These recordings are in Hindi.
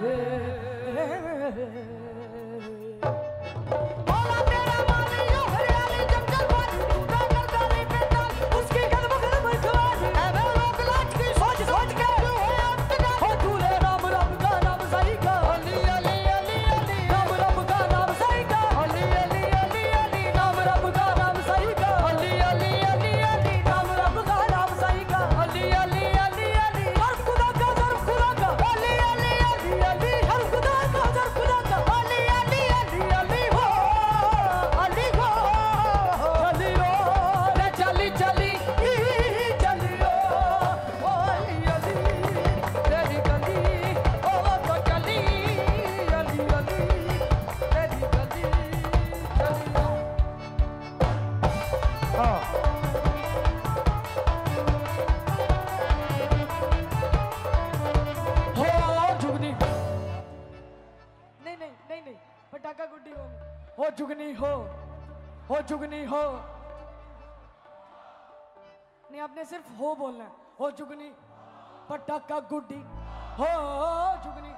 Hey, hey, hey. हो जुगनी हो हो जुगनी हो। नहीं, आपने सिर्फ़ हो बोलना है, हो जुगनी। पटाखा गुड्डी, हो जुगनी।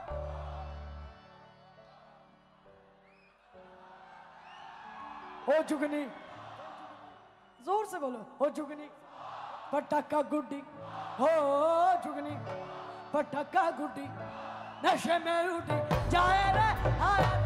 हो जुगनी। ज़ोर से बोलो, हो जुगनी। पटाखा गुड्डी, हो जुगनी। पटाखा गुड्डी, नशे में उठी जाए रे हाय।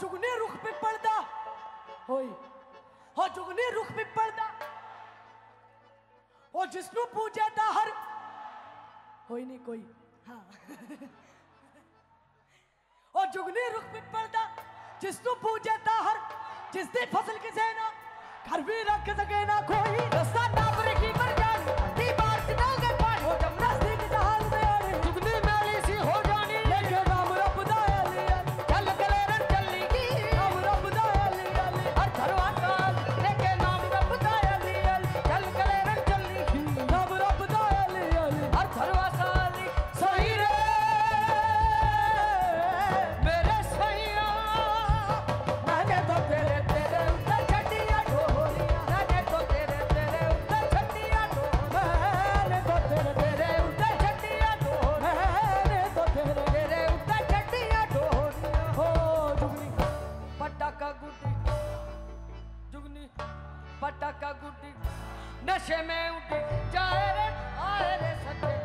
जुगने रुख पे पर्दा। होई हाँ जुगने रुख पे पर्दा। हो जिसनु पूजे दा हर होई नहीं कोई। हाँ। हो जुगने रुख पे पर्दा। जिसनु पूजे दा हर जिसने फ़सल के सेना घर भी रख सके ना कोई। रस्ता ना की पर पटाखा गुड्डी नशे में उठे जाए रे आए रे सच्चे।